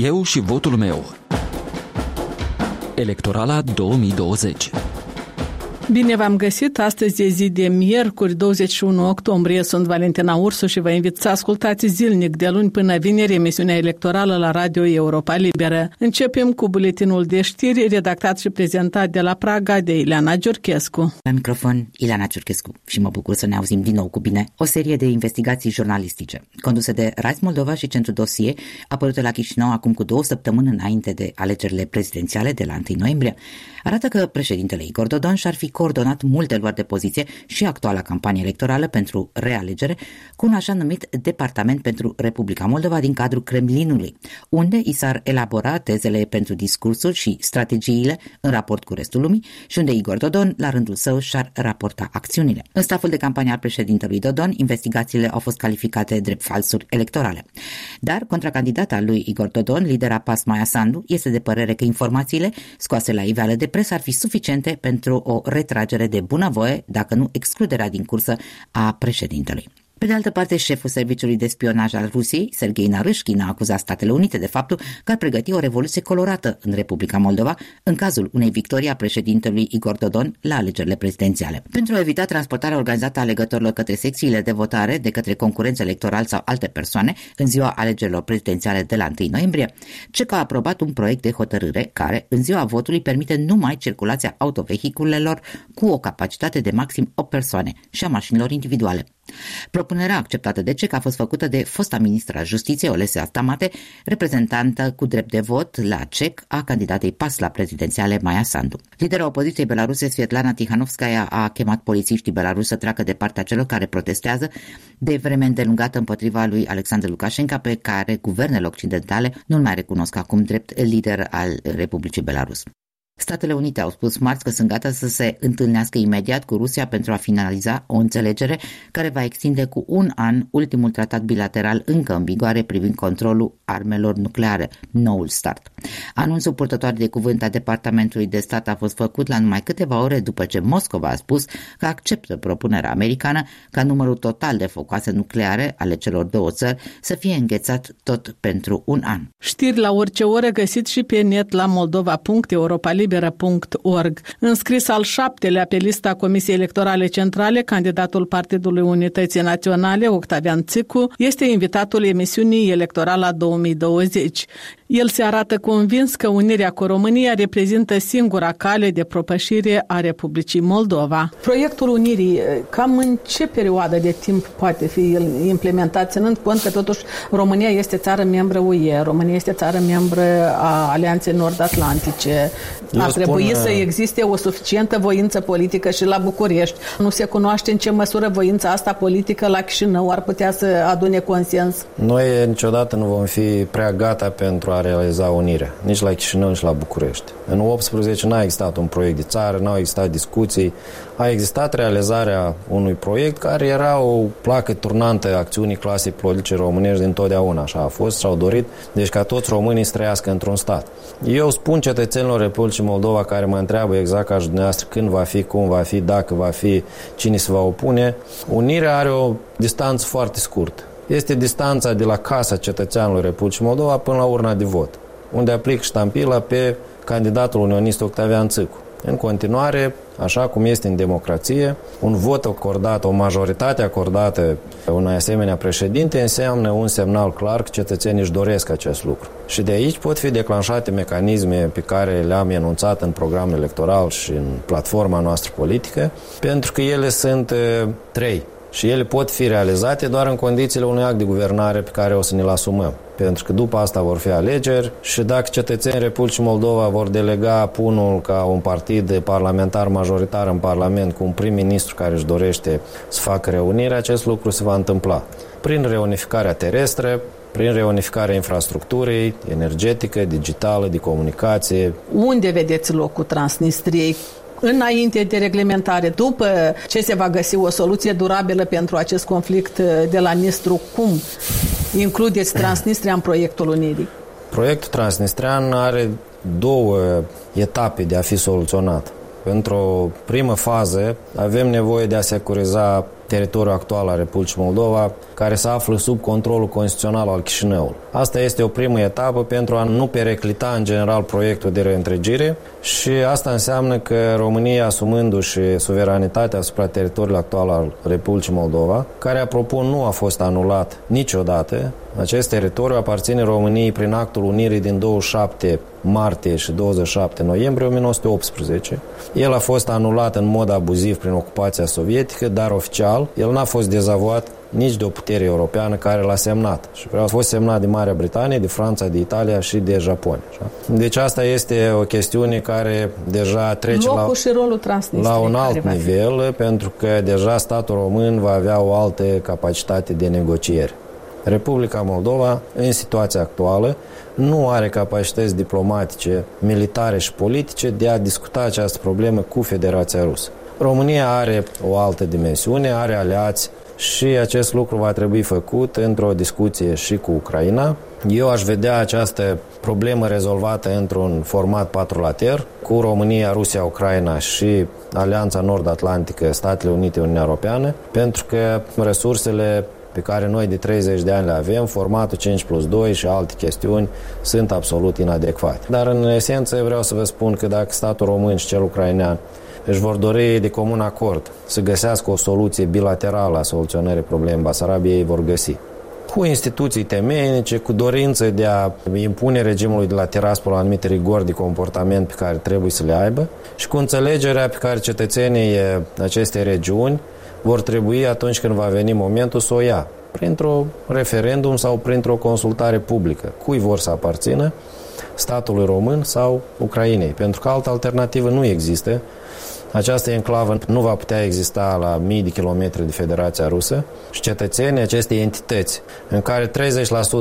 Eu și votul meu. Electorala 2020 Bine v-am găsit! Astăzi e zi de miercuri, 21 octombrie. Sunt Valentina Ursu și vă invit să ascultați zilnic de luni până vineri emisiunea electorală la Radio Europa Liberă. Începem cu buletinul de știri redactat și prezentat de la Praga de Ileana Giurchescu. La microfon, Ileana Giurchescu și mă bucur să ne auzim din nou cu bine. O serie de investigații jurnalistice conduse de Rais Moldova și Centru Dosie, apărute la Chișinău acum cu două săptămâni înainte de alegerile prezidențiale de la 1 noiembrie, arată că președintele Igor Dodon și-ar fi coordonat multe luări de poziție și actuala campanie electorală pentru realegere cu un așa numit Departament pentru Republica Moldova din cadrul Kremlinului, unde i s-ar elabora tezele pentru discursuri și strategiile în raport cu restul lumii și unde Igor Dodon, la rândul său, și-ar raporta acțiunile. În staful de campanie al președintelui Dodon, investigațiile au fost calificate drept falsuri electorale. Dar contracandidata lui Igor Dodon, lidera PAS Maia Sandu, este de părere că informațiile scoase la iveală de presă ar fi suficiente pentru o retragere de bunăvoie, dacă nu excluderea din cursă a președintelui. Pe de altă parte, șeful Serviciului de Spionaj al Rusiei, Sergei Narâșchin, a acuzat Statele Unite de faptul că ar pregăti o revoluție colorată în Republica Moldova în cazul unei victorii a președintelui Igor Dodon la alegerile prezidențiale. Pentru a evita transportarea organizată a alegătorilor către secțiile de votare de către concurenți electorali sau alte persoane în ziua alegerilor prezidențiale de la 1 noiembrie, CEC a aprobat un proiect de hotărâre care, în ziua votului, permite numai circulația autovehiculelor cu o capacitate de maxim 8 persoane și a mașinilor individuale. Propunerea acceptată de CEC a fost făcută de fosta ministra Justiției, Olesea Stamate, reprezentantă cu drept de vot la CEC a candidatei PAS la prezidențiale Maia Sandu. Lidera opoziției belaruse, Svetlana Tihanovskaya, a chemat polițiștii belarus să treacă de partea celor care protestează de vreme îndelungată împotriva lui Alexander Lukashenko, pe care guvernele occidentale nu-l mai recunosc acum drept lider al Republicii Belarus. Statele Unite au spus marți că sunt gata să se întâlnească imediat cu Rusia pentru a finaliza o înțelegere care va extinde cu un an ultimul tratat bilateral încă în vigoare privind controlul armelor nucleare, noul start. Anunțul purtător de cuvânt a Departamentului de Stat a fost făcut la numai câteva ore după ce Moscova a spus că acceptă propunerea americană ca numărul total de focoase nucleare ale celor două țări să fie înghețat tot pentru un an. Știri la orice oră găsit și pe net la moldova.europa libera.org. Înscris al șaptelea pe lista Comisiei Electorale Centrale, candidatul Partidului Unității Naționale, Octavian Țicu, este invitatul emisiunii electorale 2020. El se arată convins că unirea cu România reprezintă singura cale de propășire a Republicii Moldova. Proiectul unirii, cam în ce perioadă de timp poate fi implementat, ținând cont că totuși România este țară membră UE, România este țară membră a Alianței Nord-Atlantice, eu Ar trebui spun... să uh, existe o suficientă voință politică și la București. Nu se cunoaște în ce măsură voința asta politică la Chișinău ar putea să adune consens. Noi niciodată nu vom fi prea gata pentru a realiza unirea, nici la Chișinău, nici la București. În 18 n-a existat un proiect de țară, n-au existat discuții, a existat realizarea unui proiect care era o placă turnantă a acțiunii clasei politice românești din totdeauna, așa a fost, și-au dorit, deci ca toți românii să trăiască într-un stat. Eu spun cetățenilor Republicii Moldova care mă întreabă exact ca și dumneavoastră când va fi, cum va fi, dacă va fi, cine se va opune, unirea are o distanță foarte scurtă. Este distanța de la casa cetățeanului Republicii Moldova până la urna de vot, unde aplic ștampila pe candidatul unionist Octavian Țâcu. În continuare, așa cum este în democrație, un vot acordat, o majoritate acordată unui asemenea președinte înseamnă un semnal clar că cetățenii își doresc acest lucru. Și de aici pot fi declanșate mecanisme pe care le-am enunțat în programul electoral și în platforma noastră politică, pentru că ele sunt trei și ele pot fi realizate doar în condițiile unui act de guvernare pe care o să ne-l asumăm. Pentru că după asta vor fi alegeri și dacă cetățenii Republicii Moldova vor delega punul ca un partid parlamentar majoritar în Parlament cu un prim-ministru care își dorește să facă reunire, acest lucru se va întâmpla. Prin reunificarea terestră, prin reunificarea infrastructurii energetică, digitală, de comunicație. Unde vedeți locul Transnistriei? Înainte de reglementare, după ce se va găsi o soluție durabilă pentru acest conflict de la Nistru, cum includeți Transnistria în proiectul Unirii? Proiectul Transnistrian are două etape de a fi soluționat. Într-o primă fază avem nevoie de a securiza teritoriul actual al Republicii Moldova, care se află sub controlul constituțional al Chișinăului. Asta este o primă etapă pentru a nu pereclita în general proiectul de reîntregire și asta înseamnă că România, asumându-și suveranitatea asupra teritoriului actual al Republicii Moldova, care, apropo, nu a fost anulat niciodată, acest teritoriu aparține României prin actul unirii din 27 martie și 27 noiembrie 1918. El a fost anulat în mod abuziv prin ocupația sovietică, dar oficial el n-a fost dezavoat nici de o putere europeană care l-a semnat. Și a fost semnat de Marea Britanie, de Franța, de Italia și de Japonia. Deci asta este o chestiune care deja trece Locul la, și rolul la un alt nivel, pentru că deja statul român va avea o altă capacitate de negociere. Republica Moldova, în situația actuală, nu are capacități diplomatice, militare și politice de a discuta această problemă cu Federația Rusă. România are o altă dimensiune, are aliați și acest lucru va trebui făcut într-o discuție și cu Ucraina. Eu aș vedea această problemă rezolvată într-un format patrulater cu România, Rusia, Ucraina și Alianța Nord-Atlantică, Statele Unite, Uniunea Europeană, pentru că resursele pe care noi de 30 de ani le avem, formatul 5 plus 2 și alte chestiuni sunt absolut inadecvate. Dar în esență vreau să vă spun că dacă statul român și cel ucrainean își vor dori de comun acord să găsească o soluție bilaterală a soluționării problemei Basarabiei, ei vor găsi cu instituții temeinice, cu dorință de a impune regimului de la Tiraspol anumite rigori de comportament pe care trebuie să le aibă și cu înțelegerea pe care cetățenii acestei regiuni vor trebui atunci când va veni momentul să o ia printr-o referendum sau printr-o consultare publică. Cui vor să aparțină? Statului român sau Ucrainei? Pentru că altă alternativă nu există. Această enclavă nu va putea exista la mii de kilometri de Federația Rusă și cetățenii acestei entități, în care 30%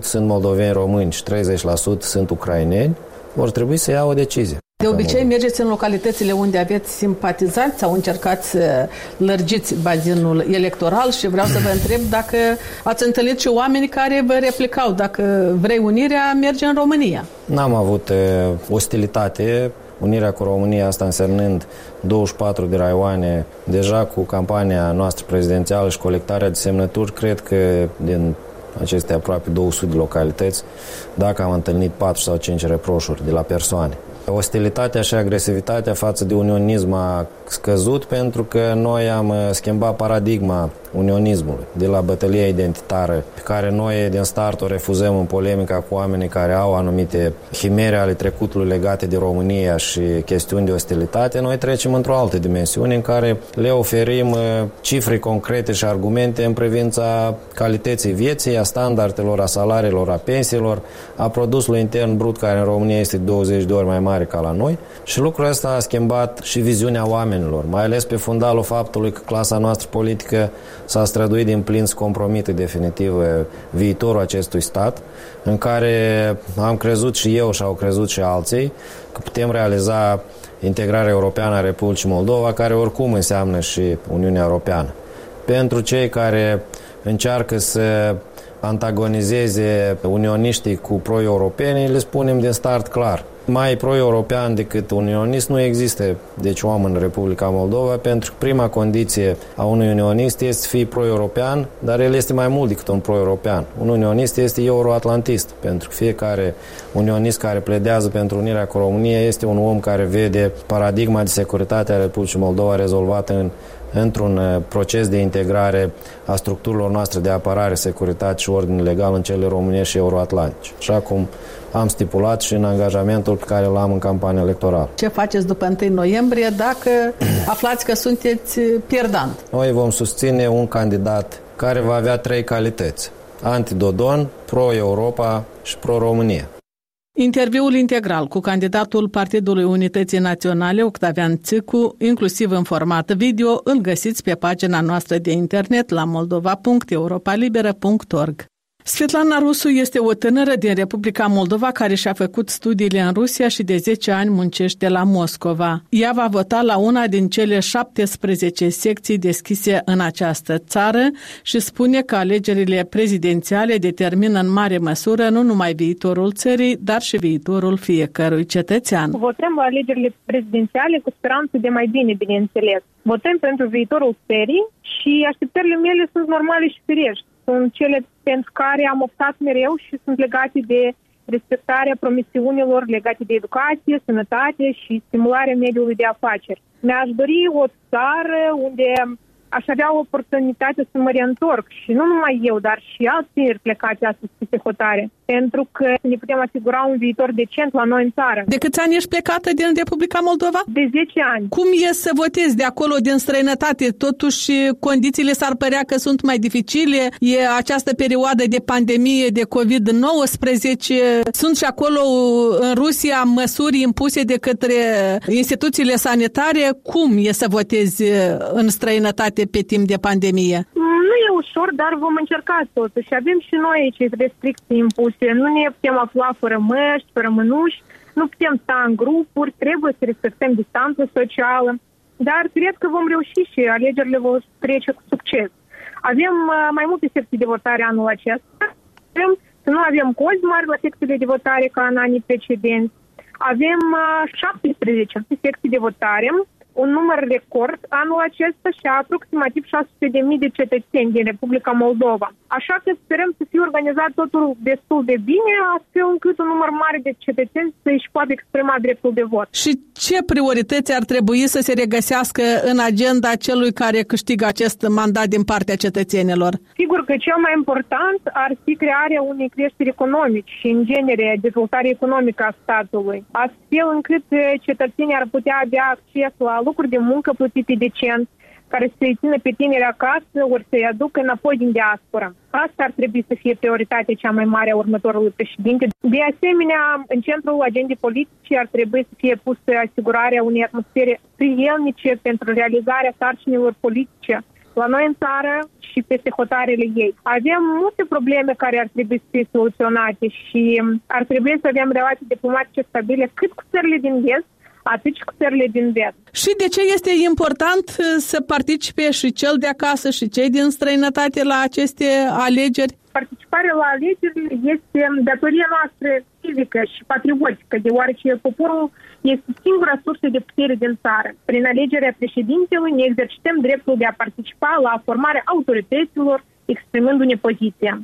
sunt moldoveni români și 30% sunt ucraineni, vor trebui să ia o decizie. De obicei mergeți în localitățile unde aveți simpatizanți sau încercați să lărgiți bazinul electoral și vreau să vă întreb dacă ați întâlnit și oameni care vă replicau dacă vrei unirea, merge în România. N-am avut uh, ostilitate unirea cu România, asta însemnând 24 de raioane, deja cu campania noastră prezidențială și colectarea de semnături, cred că din aceste aproape 200 de localități, dacă am întâlnit 4 sau 5 reproșuri de la persoane. Ostilitatea și agresivitatea față de unionism a scăzut pentru că noi am uh, schimbat paradigma unionismului, de la bătălia identitară, pe care noi din start o refuzăm în polemica cu oamenii care au anumite chimere ale trecutului legate de România și chestiuni de ostilitate, noi trecem într-o altă dimensiune în care le oferim uh, cifre concrete și argumente în privința calității vieții, a standardelor, a salariilor, a pensiilor, a produsului intern brut care în România este 20 de ori mai mare ca la noi. Și lucrul ăsta a schimbat și viziunea oamenilor, mai ales pe fundalul faptului că clasa noastră politică s-a străduit din plin să compromită definitiv viitorul acestui stat, în care am crezut și eu și au crezut și alții că putem realiza integrarea europeană a Republicii Moldova, care oricum înseamnă și Uniunea Europeană. Pentru cei care încearcă să antagonizeze unioniștii cu pro-europeni, le spunem din start clar – mai pro-european decât unionist nu există deci om în Republica Moldova pentru că prima condiție a unui unionist este să fie pro-european, dar el este mai mult decât un pro-european. Un unionist este euroatlantist, pentru că fiecare unionist care pledează pentru unirea cu România este un om care vede paradigma de securitate a Republicii Moldova rezolvată în într-un uh, proces de integrare a structurilor noastre de apărare, securitate și ordine legal în cele românești și euroatlantice. Așa cum am stipulat și în angajamentul pe care l-am în campania electorală. Ce faceți după 1 noiembrie dacă aflați că sunteți pierdant? Noi vom susține un candidat care va avea trei calități. Anti-Dodon, pro-Europa și pro-România. Interviul integral cu candidatul Partidului Unității Naționale, Octavian Țicu, inclusiv în format video, îl găsiți pe pagina noastră de internet la moldova.europalibera.org. Svetlana Rusu este o tânără din Republica Moldova care și-a făcut studiile în Rusia și de 10 ani muncește la Moscova. Ea va vota la una din cele 17 secții deschise în această țară și spune că alegerile prezidențiale determină în mare măsură nu numai viitorul țării, dar și viitorul fiecărui cetățean. Votăm alegerile prezidențiale cu speranță de mai bine, bineînțeles. Votăm pentru viitorul țării și așteptările mele sunt normale și firești sunt cele pentru care am optat mereu și sunt legate de respectarea promisiunilor legate de educație, sănătate și stimularea mediului de afaceri. Mi-aș dori o țară unde aș avea o oportunitate să mă reîntorc și nu numai eu, dar și alți tineri plecați astăzi pe hotare, pentru că ne putem asigura un viitor decent la noi în țară. De câți ani ești plecată din Republica Moldova? De 10 ani. Cum e să votezi de acolo din străinătate? Totuși, condițiile s-ar părea că sunt mai dificile. E această perioadă de pandemie de COVID-19. Sunt și acolo în Rusia măsuri impuse de către instituțiile sanitare. Cum e să votezi în străinătate pe timp de pandemie? Nu e ușor, dar vom încerca totuși. Avem și noi aici restricții impuse. Nu ne putem afla fără măști, fără mânuși, nu putem sta în grupuri, trebuie să respectăm distanța socială. Dar cred că vom reuși și alegerile vor trece cu succes. Avem uh, mai multe secții de votare anul acesta. Vrem să nu avem cozi mari la secțiile de votare ca în anii precedenți. Avem 17 uh, secții de votare un număr record anul acesta și aproximativ 600.000 de cetățeni din Republica Moldova. Așa că sperăm să fie organizat totul destul de bine, astfel încât un număr mare de cetățeni să își poată exprima dreptul de vot. Și ce priorități ar trebui să se regăsească în agenda celui care câștigă acest mandat din partea cetățenilor? Sigur că cel mai important ar fi crearea unei creșteri economici și, în genere, dezvoltare economică a statului, astfel încât cetățenii ar putea avea acces la locuri de muncă plătite decent, care să-i țină pe tineri acasă, ori să-i aducă înapoi din diaspora. Asta ar trebui să fie prioritatea cea mai mare a următorului președinte. De asemenea, în centrul agendei politice ar trebui să fie pusă asigurarea unei atmosfere prielnice pentru realizarea sarcinilor politice la noi în țară și peste hotarele ei. Avem multe probleme care ar trebui să fie soluționate și ar trebui să avem relații diplomatice stabile cât cu țările din Est, atât și cu țările din vest. Și de ce este important uh, să participe și cel de acasă și cei din străinătate la aceste alegeri? Participarea la alegeri este datoria noastră civică și patriotică, deoarece poporul este singura sursă de putere din țară. Prin alegerea președintelui ne exercităm dreptul de a participa la formarea autorităților, exprimându-ne poziția.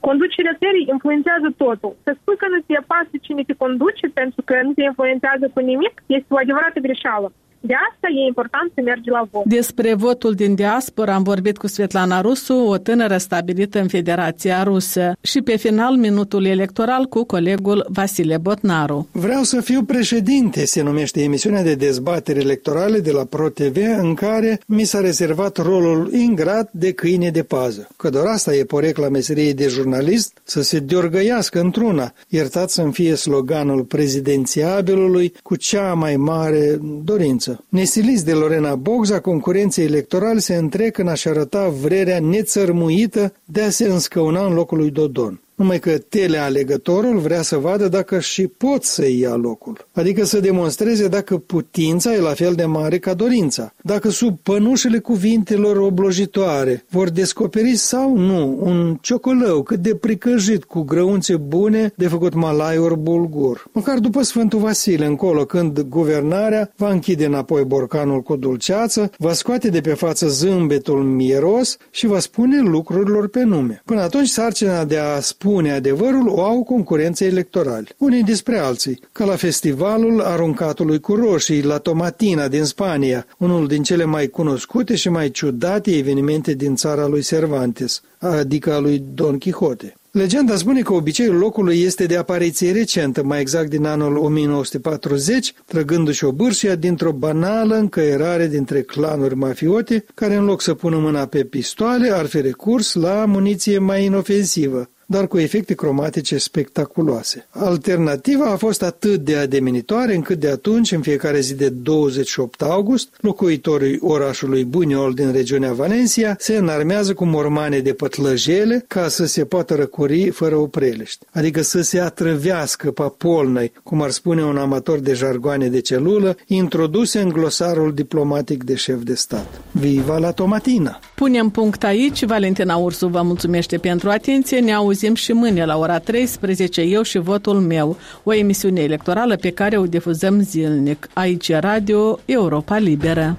Conducerea țării influențează totul. Să spui că nu ți-e pasă cine te conduce pentru că nu te influențează cu nimic este o adevărată greșeală. De asta e important să mergi la vot. Despre votul din diaspora am vorbit cu Svetlana Rusu, o tânără stabilită în Federația Rusă. Și pe final, minutul electoral cu colegul Vasile Botnaru. Vreau să fiu președinte, se numește emisiunea de dezbatere electorale de la ProTV, în care mi s-a rezervat rolul ingrat de câine de pază. Că doar asta e porecla meseriei de jurnalist, să se deorgăiască într-una. Iertați să-mi fie sloganul prezidențiabilului cu cea mai mare dorință. Nesiliți de Lorena Bogza, concurenții electorale se întrec în a-și arăta vrerea nețărmuită de a se înscăuna în locul lui Dodon numai că telealegătorul vrea să vadă dacă și pot să ia locul, adică să demonstreze dacă putința e la fel de mare ca dorința, dacă sub pănușele cuvintelor oblojitoare vor descoperi sau nu un ciocolău cât de pricăjit cu grăunțe bune de făcut malai ori bulgur. Măcar după Sfântul Vasile încolo, când guvernarea va închide înapoi borcanul cu dulceață, va scoate de pe față zâmbetul mieros și va spune lucrurilor pe nume. Până atunci, sarcina de a spune spune adevărul o au concurențe electorali, unii despre alții, ca la festivalul aruncatului cu roșii la Tomatina din Spania, unul din cele mai cunoscute și mai ciudate evenimente din țara lui Cervantes, adică a lui Don Quixote. Legenda spune că obiceiul locului este de apariție recentă, mai exact din anul 1940, trăgându-și o bârșia dintr-o banală încăierare dintre clanuri mafiote, care în loc să pună mâna pe pistoale, ar fi recurs la muniție mai inofensivă, dar cu efecte cromatice spectaculoase. Alternativa a fost atât de ademenitoare încât de atunci, în fiecare zi de 28 august, locuitorii orașului Buniol din regiunea Valencia se înarmează cu mormane de pătlăjele ca să se poată răcuri fără opreliști, adică să se atrăvească papolnăi, cum ar spune un amator de jargoane de celulă, introduse în glosarul diplomatic de șef de stat. Viva la tomatina! Punem punct aici. Valentina Ursu vă mulțumește pentru atenție. Ne auzim și mâine la ora 13, eu și votul meu, o emisiune electorală pe care o difuzăm zilnic. Aici Radio Europa Liberă.